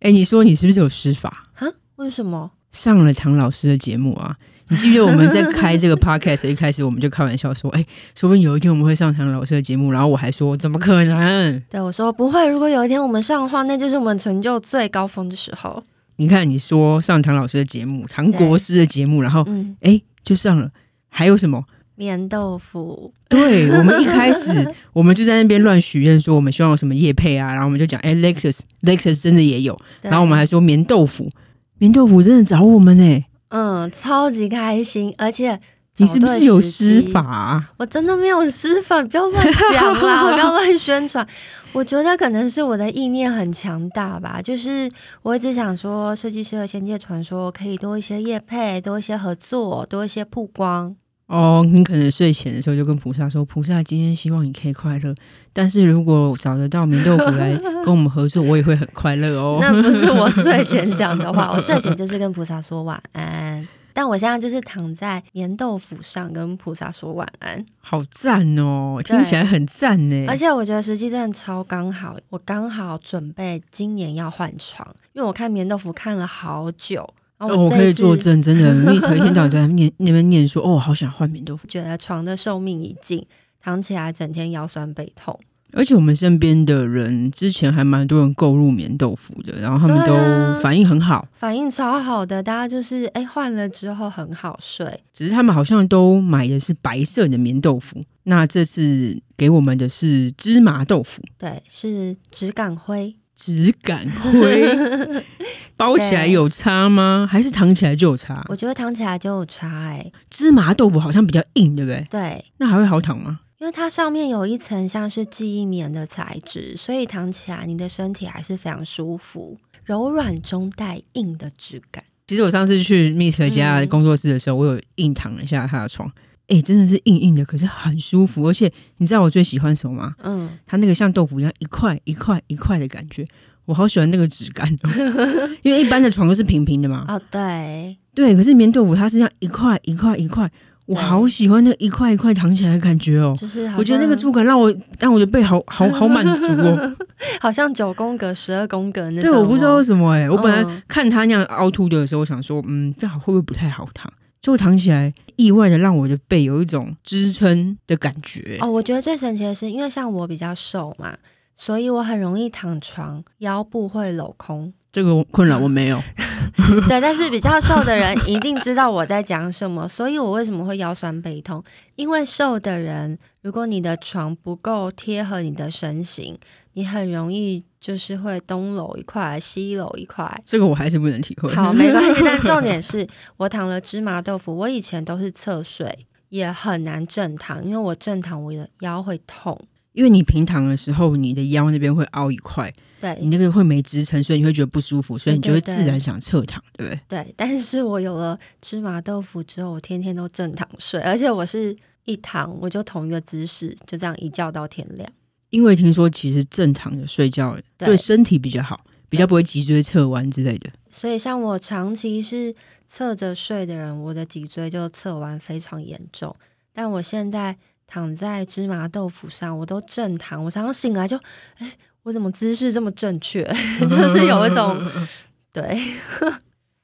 哎，你说你是不是有施法？啊？为什么？上了唐老师的节目啊？你记不记得我们在开这个 podcast 一开始我们就开玩笑说，哎，说不定有一天我们会上唐老师的节目，然后我还说怎么可能？对，我说不会，如果有一天我们上的话，那就是我们成就最高峰的时候。你看，你说上唐老师的节目，唐国师的节目，然后哎、嗯、就上了，还有什么？棉豆腐，对，我们一开始 我们就在那边乱许愿，说我们希望有什么叶配啊，然后我们就讲，哎，Lexus Lexus 真的也有，然后我们还说棉豆腐，棉豆腐真的找我们呢、欸，嗯，超级开心，而且你是不是有施法、啊？我真的没有施法，不要乱讲啦，不要乱宣传。我觉得可能是我的意念很强大吧，就是我一直想说，设计师和仙界传说可以多一些业配，多一些合作，多一些曝光。哦，你可能睡前的时候就跟菩萨说：“菩萨，今天希望你可以快乐。但是如果找得到棉豆腐来跟我们合作，我也会很快乐哦。”那不是我睡前讲的话，我睡前就是跟菩萨说晚安。但我现在就是躺在棉豆腐上跟菩萨说晚安，好赞哦，听起来很赞呢。而且我觉得时机真的超刚好，我刚好准备今年要换床，因为我看棉豆腐看了好久。哦，我，我可以作证，真的，蜜特一天到晚都在念那边念说，哦，好想换棉豆腐，觉得床的寿命已尽，躺起来整天腰酸背痛。而且我们身边的人之前还蛮多人购入棉豆腐的，然后他们都反应很好，啊、反应超好的，大家就是哎换了之后很好睡。只是他们好像都买的是白色的棉豆腐，那这次给我们的是芝麻豆腐，对，是质感灰。质感灰，包起来有差吗？还是躺起来就有差？我觉得躺起来就有差哎、欸。芝麻豆腐好像比较硬，对不对？对，那还会好躺吗？因为它上面有一层像是记忆棉的材质，所以躺起来你的身体还是非常舒服，柔软中带硬的质感。其实我上次去 Miss 家工作室的时候，嗯、我有硬躺了一下他的床。哎、欸，真的是硬硬的，可是很舒服。而且你知道我最喜欢什么吗？嗯，它那个像豆腐一样一块一块一块的感觉，我好喜欢那个质感。因为一般的床都是平平的嘛。哦，对对，可是棉豆腐它是这样一块一块一块，我好喜欢那个一块一块躺起来的感觉哦。就是我觉得那个触感让我让我的背好好好满足哦。好像九宫格、十二宫格那种。对，我不知道为什么哎、欸，我本来看它那样凹凸的时候，我想说，嗯，这样会不会不太好躺？就躺起来，意外的让我的背有一种支撑的感觉。哦，我觉得最神奇的是，因为像我比较瘦嘛，所以我很容易躺床，腰部会镂空。这个困扰我没有。对，但是比较瘦的人一定知道我在讲什么。所以我为什么会腰酸背痛？因为瘦的人，如果你的床不够贴合你的身形，你很容易。就是会东搂一块，西搂一块，这个我还是不能体会。好，没关系。但重点是我躺了芝麻豆腐，我以前都是侧睡，也很难正躺，因为我正躺我的腰会痛。因为你平躺的时候，你的腰那边会凹一块，对，你那个会没支撑，所以你会觉得不舒服，所以你就会自然想侧躺，对不对？对。但是我有了芝麻豆腐之后，我天天都正躺睡，而且我是一躺我就同一个姿势，就这样一觉到天亮。因为听说，其实正躺着睡觉对身体比较好，比较不会脊椎侧弯之类的。所以，像我长期是侧着睡的人，我的脊椎就侧弯非常严重。但我现在躺在芝麻豆腐上，我都正躺。我常常醒来就，哎，我怎么姿势这么正确？就是有一种 对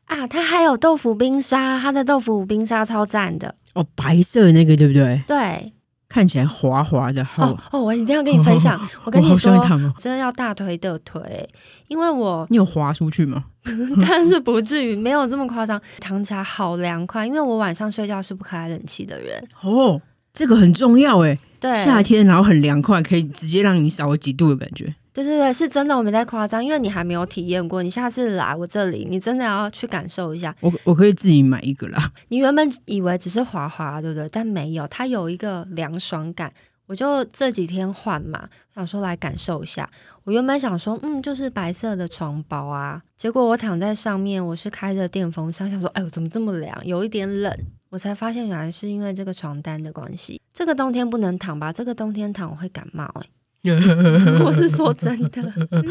啊，它还有豆腐冰沙，它的豆腐冰沙超赞的哦，白色的那个对不对？对。看起来滑滑的，好哦哦！我一定要跟你分享，哦、我跟你说，哦、真的要大腿的腿，因为我你有滑出去吗？但是不至于，没有这么夸张，躺起来好凉快，因为我晚上睡觉是不开冷气的人。哦，这个很重要哎，对，夏天然后很凉快，可以直接让你少几度的感觉。对对对，是真的，我没在夸张，因为你还没有体验过。你下次来我这里，你真的要去感受一下。我我可以自己买一个啦。你原本以为只是滑滑，对不对？但没有，它有一个凉爽感。我就这几天换嘛，想说来感受一下。我原本想说，嗯，就是白色的床包啊。结果我躺在上面，我是开着电风扇，想说，哎呦，怎么这么凉？有一点冷。我才发现原来是因为这个床单的关系。这个冬天不能躺吧？这个冬天躺我会感冒哎、欸。我是说真的，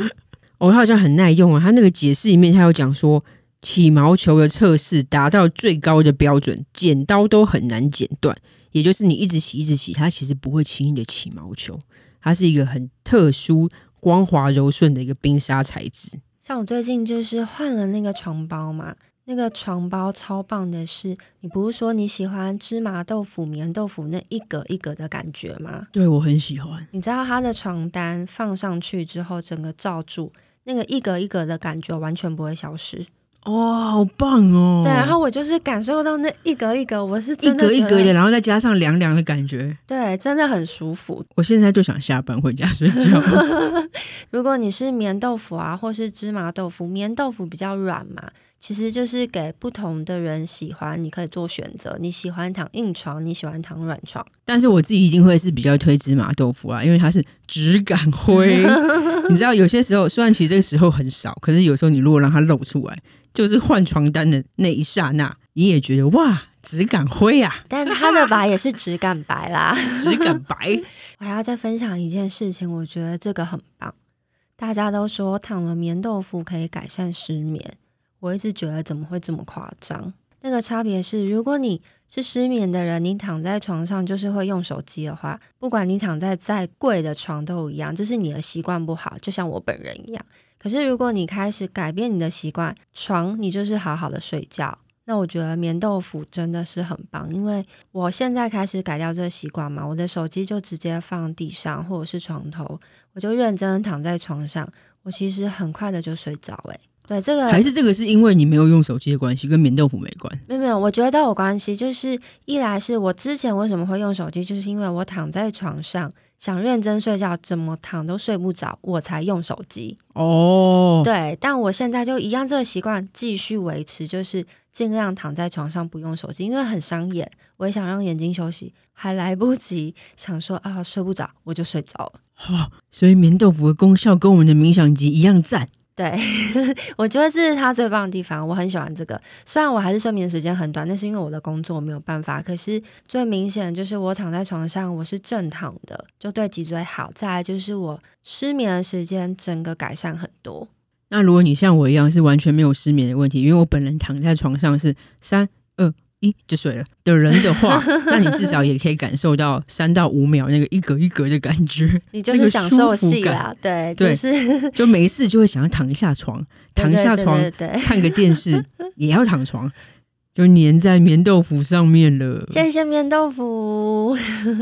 哦，他好像很耐用啊。他那个解释里面，他有讲说，起毛球的测试达到最高的标准，剪刀都很难剪断。也就是你一直洗，一直洗，它其实不会轻易的起毛球。它是一个很特殊、光滑柔顺的一个冰沙材质。像我最近就是换了那个床包嘛，那个床包超棒的是，你不是说你喜欢芝麻豆腐、棉豆腐那一格一格的感觉吗？对，我很喜欢。你知道它的床单放上去之后，整个罩住，那个一格一格的感觉完全不会消失。哇、哦，好棒哦！对，然后我就是感受到那一格一格，我是真的一格一格的，然后再加上凉凉的感觉，对，真的很舒服。我现在就想下班回家睡觉。如果你是棉豆腐啊，或是芝麻豆腐，棉豆腐比较软嘛，其实就是给不同的人喜欢，你可以做选择。你喜欢躺硬床，你喜欢躺软床，但是我自己一定会是比较推芝麻豆腐啊，因为它是质感灰。你知道，有些时候虽然其实这个时候很少，可是有时候你如果让它露出来。就是换床单的那一刹那，你也觉得哇，质感灰啊！但它的白也是质感白啦，质感白。我还要再分享一件事情，我觉得这个很棒。大家都说躺了棉豆腐可以改善失眠，我一直觉得怎么会这么夸张？那个差别是，如果你是失眠的人，你躺在床上就是会用手机的话，不管你躺在再贵的床都一样，这是你的习惯不好，就像我本人一样。可是，如果你开始改变你的习惯，床你就是好好的睡觉。那我觉得棉豆腐真的是很棒，因为我现在开始改掉这个习惯嘛，我的手机就直接放地上或者是床头，我就认真躺在床上，我其实很快的就睡着。诶，对，这个还是这个是因为你没有用手机的关系，跟棉豆腐没关。没有没有，我觉得都有关系。就是一来是我之前为什么会用手机，就是因为我躺在床上。想认真睡觉，怎么躺都睡不着，我才用手机。哦，对，但我现在就一样这个习惯继续维持，就是尽量躺在床上不用手机，因为很伤眼。我也想让眼睛休息，还来不及想说啊，睡不着，我就睡着了。好，所以棉豆腐的功效跟我们的冥想机一样赞。对，我觉得这是他最棒的地方，我很喜欢这个。虽然我还是睡眠时间很短，那是因为我的工作没有办法。可是最明显就是我躺在床上，我是正躺的，就对脊椎好。再来就是我失眠的时间整个改善很多。那如果你像我一样是完全没有失眠的问题，因为我本人躺在床上是三二。就睡了的人的话，那你至少也可以感受到三到五秒那个一格一格的感觉，你就是享受戏啦，对，就是 就没事就会想要躺一下床，躺一下床，看个电视也要躺床，就粘在棉豆腐上面了。谢谢棉豆腐，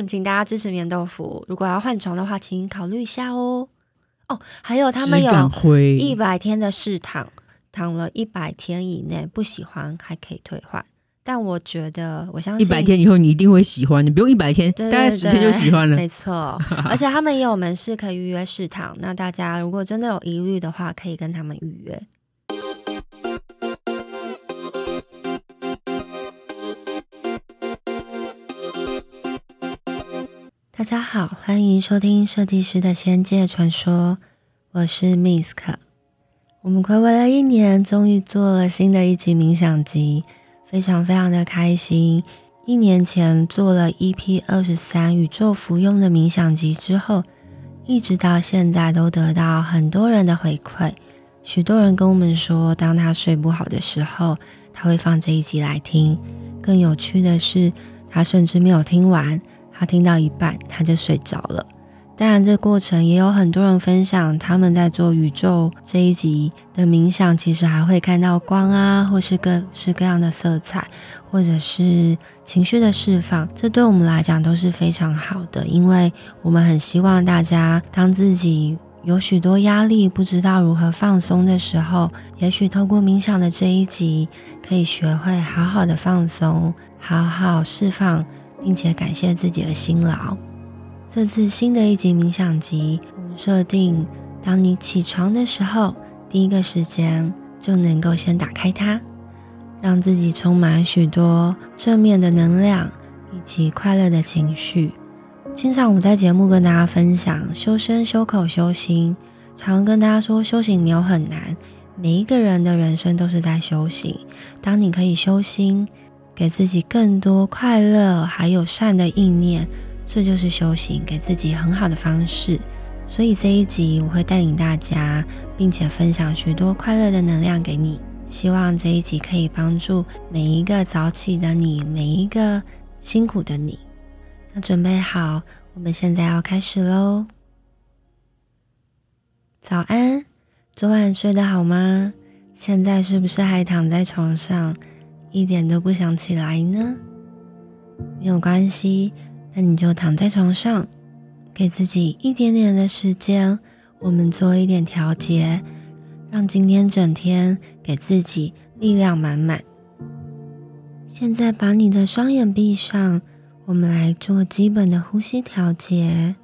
请大家支持棉豆腐。如果要换床的话，请考虑一下哦。哦，还有他们有一百天的试躺，躺了一百天以内不喜欢还可以退换。但我觉得，我相信一百天以后你一定会喜欢，你不用一百天，对对对，大概十天就喜欢了。没错，而且他们也有门市可以预约试躺。那大家如果真的有疑虑的话，可以跟他们预约。大家好，欢迎收听《设计师的仙界传说》，我是 Misk。我们睽违了一年，终于做了新的一集冥想集。非常非常的开心。一年前做了 EP 二十三宇宙服用的冥想集之后，一直到现在都得到很多人的回馈。许多人跟我们说，当他睡不好的时候，他会放这一集来听。更有趣的是，他甚至没有听完，他听到一半他就睡着了。当然，这过程也有很多人分享，他们在做宇宙这一集的冥想，其实还会看到光啊，或是各式各样的色彩，或者是情绪的释放。这对我们来讲都是非常好的，因为我们很希望大家，当自己有许多压力，不知道如何放松的时候，也许透过冥想的这一集，可以学会好好的放松，好好释放，并且感谢自己的辛劳。这次新的一集冥想集，我们设定，当你起床的时候，第一个时间就能够先打开它，让自己充满许多正面的能量以及快乐的情绪。经常我在节目跟大家分享修身、修口、修心，常跟大家说修行没有很难，每一个人的人生都是在修行。当你可以修心，给自己更多快乐，还有善的意念。这就是修行，给自己很好的方式。所以这一集我会带领大家，并且分享许多快乐的能量给你。希望这一集可以帮助每一个早起的你，每一个辛苦的你。那准备好，我们现在要开始喽。早安，昨晚睡得好吗？现在是不是还躺在床上，一点都不想起来呢？没有关系，那你就躺在床上，给自己一点点的时间，我们做一点调节，让今天整天给自己力量满满。现在把你的双眼闭上，我们来做基本的呼吸调节。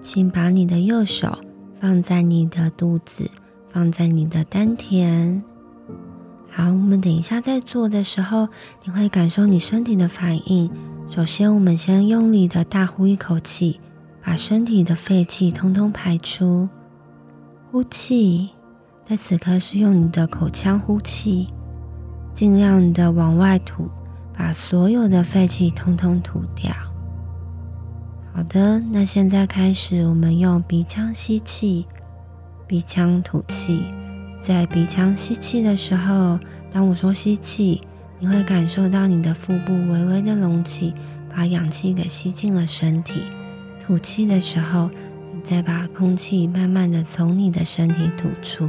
请把你的右手放在你的肚子，放在你的丹田。好，我们等一下在做的时候，你会感受你身体的反应。首先，我们先用力的大呼一口气，把身体的废气通通排出。呼气，在此刻是用你的口腔呼气，尽量的往外吐，把所有的废气通通吐掉。好的，那现在开始，我们用鼻腔吸气，鼻腔吐气。在鼻腔吸气的时候，当我说吸气，你会感受到你的腹部微微的隆起，把氧气给吸进了身体。吐气的时候，你再把空气慢慢的从你的身体吐出。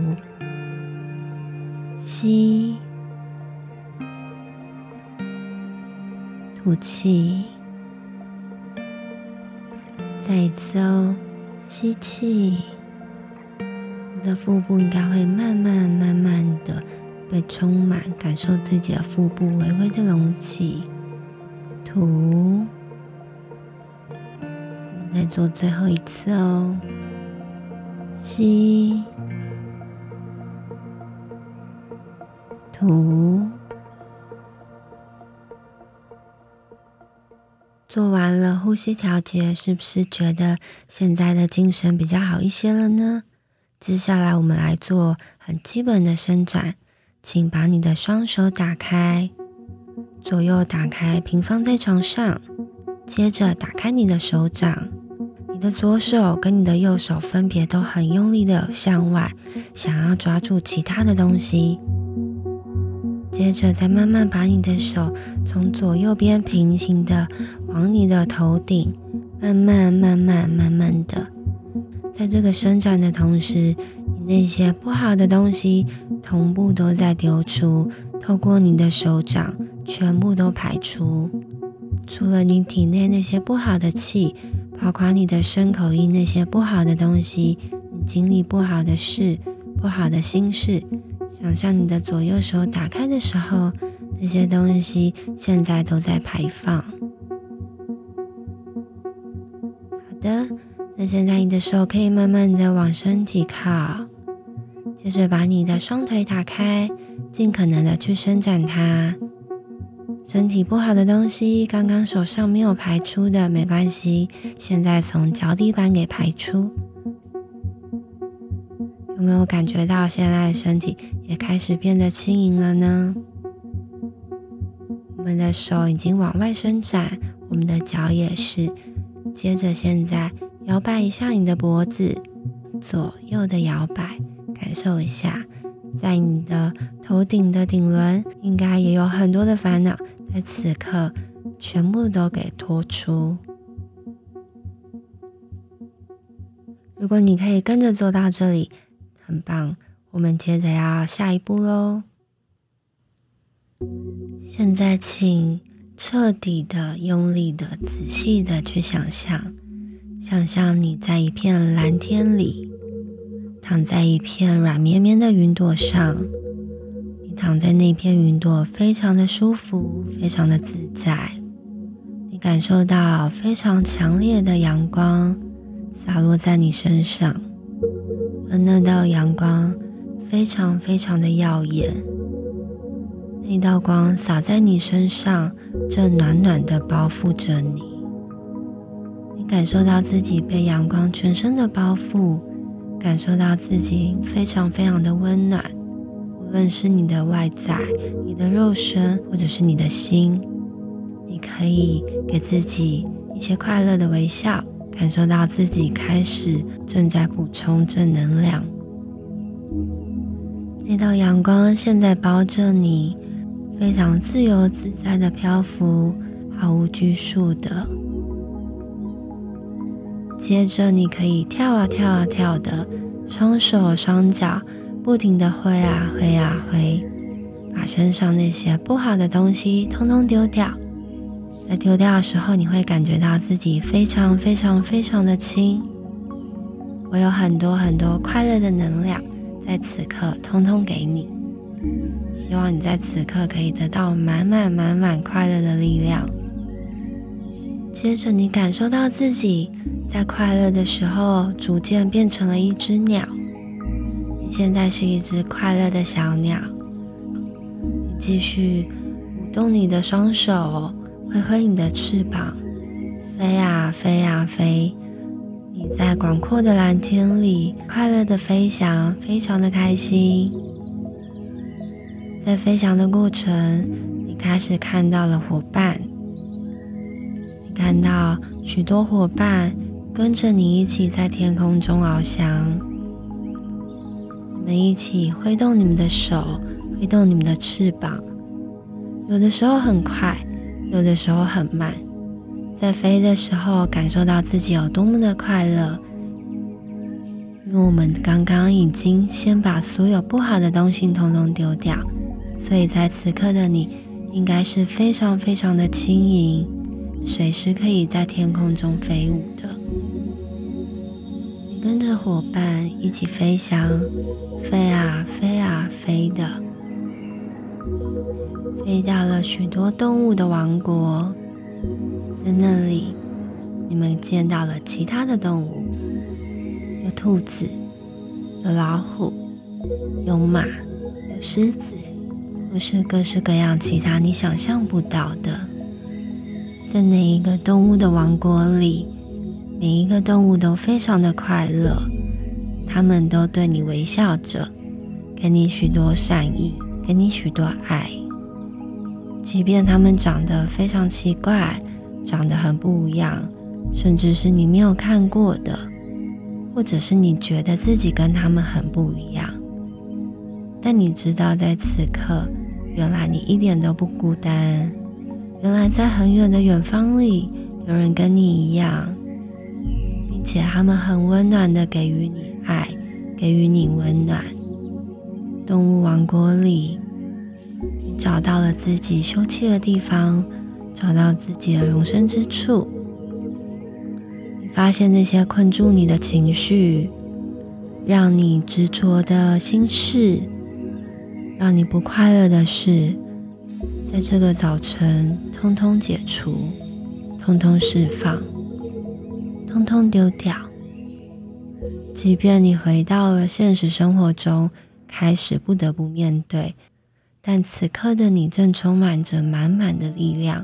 吸，吐气。再一次哦，吸气，你的腹部应该会慢慢、慢慢的被充满，感受自己的腹部微微的隆起。吐，再做最后一次哦，吸，吐。做完了呼吸调节，是不是觉得现在的精神比较好一些了呢？接下来我们来做很基本的伸展，请把你的双手打开，左右打开，平放在床上。接着打开你的手掌，你的左手跟你的右手分别都很用力的向外，想要抓住其他的东西。接着再慢慢把你的手从左右边平行的往你的头顶，慢慢慢慢慢慢的，在这个伸展的同时，那些不好的东西同步都在丢出，透过你的手掌全部都排出。除了你体内那些不好的气，包括你的身口意那些不好的东西，你经历不好的事，不好的心事。想象你的左右手打开的时候，那些东西现在都在排放。好的，那现在你的手可以慢慢的往身体靠，接着把你的双腿打开，尽可能的去伸展它。身体不好的东西，刚刚手上没有排出的没关系，现在从脚底板给排出。有没有感觉到现在的身体也开始变得轻盈了呢？我们的手已经往外伸展，我们的脚也是。接着现在摇摆一下你的脖子，左右的摇摆，感受一下，在你的头顶的顶轮应该也有很多的烦恼，在此刻全部都给拖出。如果你可以跟着做到这里。很棒，我们接着要下一步喽。现在，请彻底的、用力的、仔细的去想象，想象你在一片蓝天里，躺在一片软绵绵的云朵上。你躺在那片云朵，非常的舒服，非常的自在。你感受到非常强烈的阳光洒落在你身上。而那道阳光非常非常的耀眼，那道光洒在你身上，正暖暖的包覆着你。你感受到自己被阳光全身的包覆，感受到自己非常非常的温暖。无论是你的外在、你的肉身，或者是你的心，你可以给自己一些快乐的微笑。感受到自己开始正在补充正能量，那道阳光现在包着你，非常自由自在的漂浮，毫无拘束的。接着，你可以跳啊跳啊跳的，双手双脚不停的挥啊挥啊挥，把身上那些不好的东西通通丢掉。在丢掉的时候，你会感觉到自己非常非常非常的轻。我有很多很多快乐的能量，在此刻通通给你。希望你在此刻可以得到满满满满快乐的力量。接着，你感受到自己在快乐的时候，逐渐变成了一只鸟。你现在是一只快乐的小鸟。你继续舞动你的双手。挥挥你的翅膀，飞啊飞啊飞！你在广阔的蓝天里快乐的飞翔，非常的开心。在飞翔的过程，你开始看到了伙伴，看到许多伙伴跟着你一起在天空中翱翔。你们一起挥动你们的手，挥动你们的翅膀，有的时候很快。有的时候很慢，在飞的时候感受到自己有多么的快乐，因为我们刚刚已经先把所有不好的东西统统丢掉，所以在此刻的你应该是非常非常的轻盈，随时可以在天空中飞舞的。你跟着伙伴一起飞翔，飞啊飞啊飞的。飞到了许多动物的王国，在那里，你们见到了其他的动物，有兔子，有老虎，有马，有狮子，或是各式各样其他你想象不到的。在那一个动物的王国里，每一个动物都非常的快乐，他们都对你微笑着，给你许多善意，给你许多爱。即便他们长得非常奇怪，长得很不一样，甚至是你没有看过的，或者是你觉得自己跟他们很不一样，但你知道，在此刻，原来你一点都不孤单。原来在很远的远方里，有人跟你一样，并且他们很温暖的给予你爱，给予你温暖。动物王国里。你找到了自己休憩的地方，找到自己的容身之处。你发现那些困住你的情绪，让你执着的心事，让你不快乐的事，在这个早晨通通解除，通通释放，通通丢掉。即便你回到了现实生活中，开始不得不面对。但此刻的你正充满着满满的力量，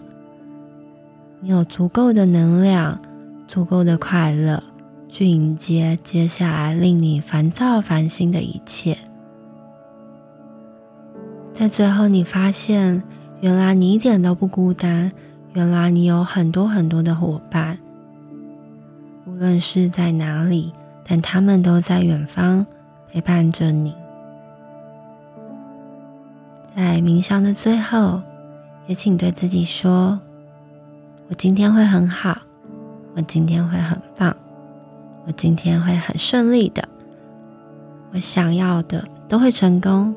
你有足够的能量，足够的快乐，去迎接接下来令你烦躁烦心的一切。在最后，你发现，原来你一点都不孤单，原来你有很多很多的伙伴，无论是在哪里，但他们都在远方陪伴着你。在冥想的最后，也请对自己说：“我今天会很好，我今天会很棒，我今天会很顺利的，我想要的都会成功，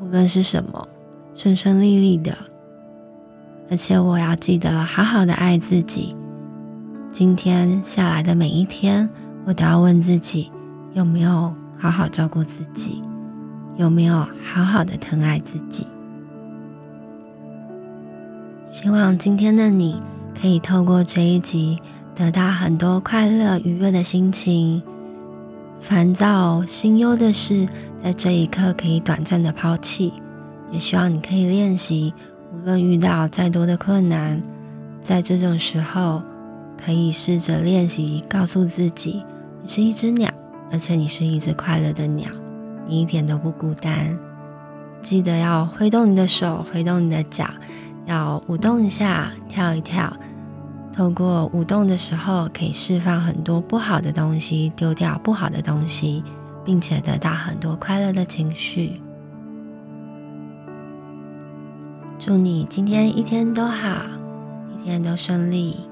无论是什么，顺顺利利的。而且我要记得好好的爱自己。今天下来的每一天，我都要问自己有没有好好照顾自己。”有没有好好的疼爱自己？希望今天的你可以透过这一集得到很多快乐愉悦的心情，烦躁心忧的事在这一刻可以短暂的抛弃。也希望你可以练习，无论遇到再多的困难，在这种时候可以试着练习告诉自己，你是一只鸟，而且你是一只快乐的鸟。你一点都不孤单，记得要挥动你的手，挥动你的脚，要舞动一下，跳一跳。透过舞动的时候，可以释放很多不好的东西，丢掉不好的东西，并且得到很多快乐的情绪。祝你今天一天都好，一天都顺利。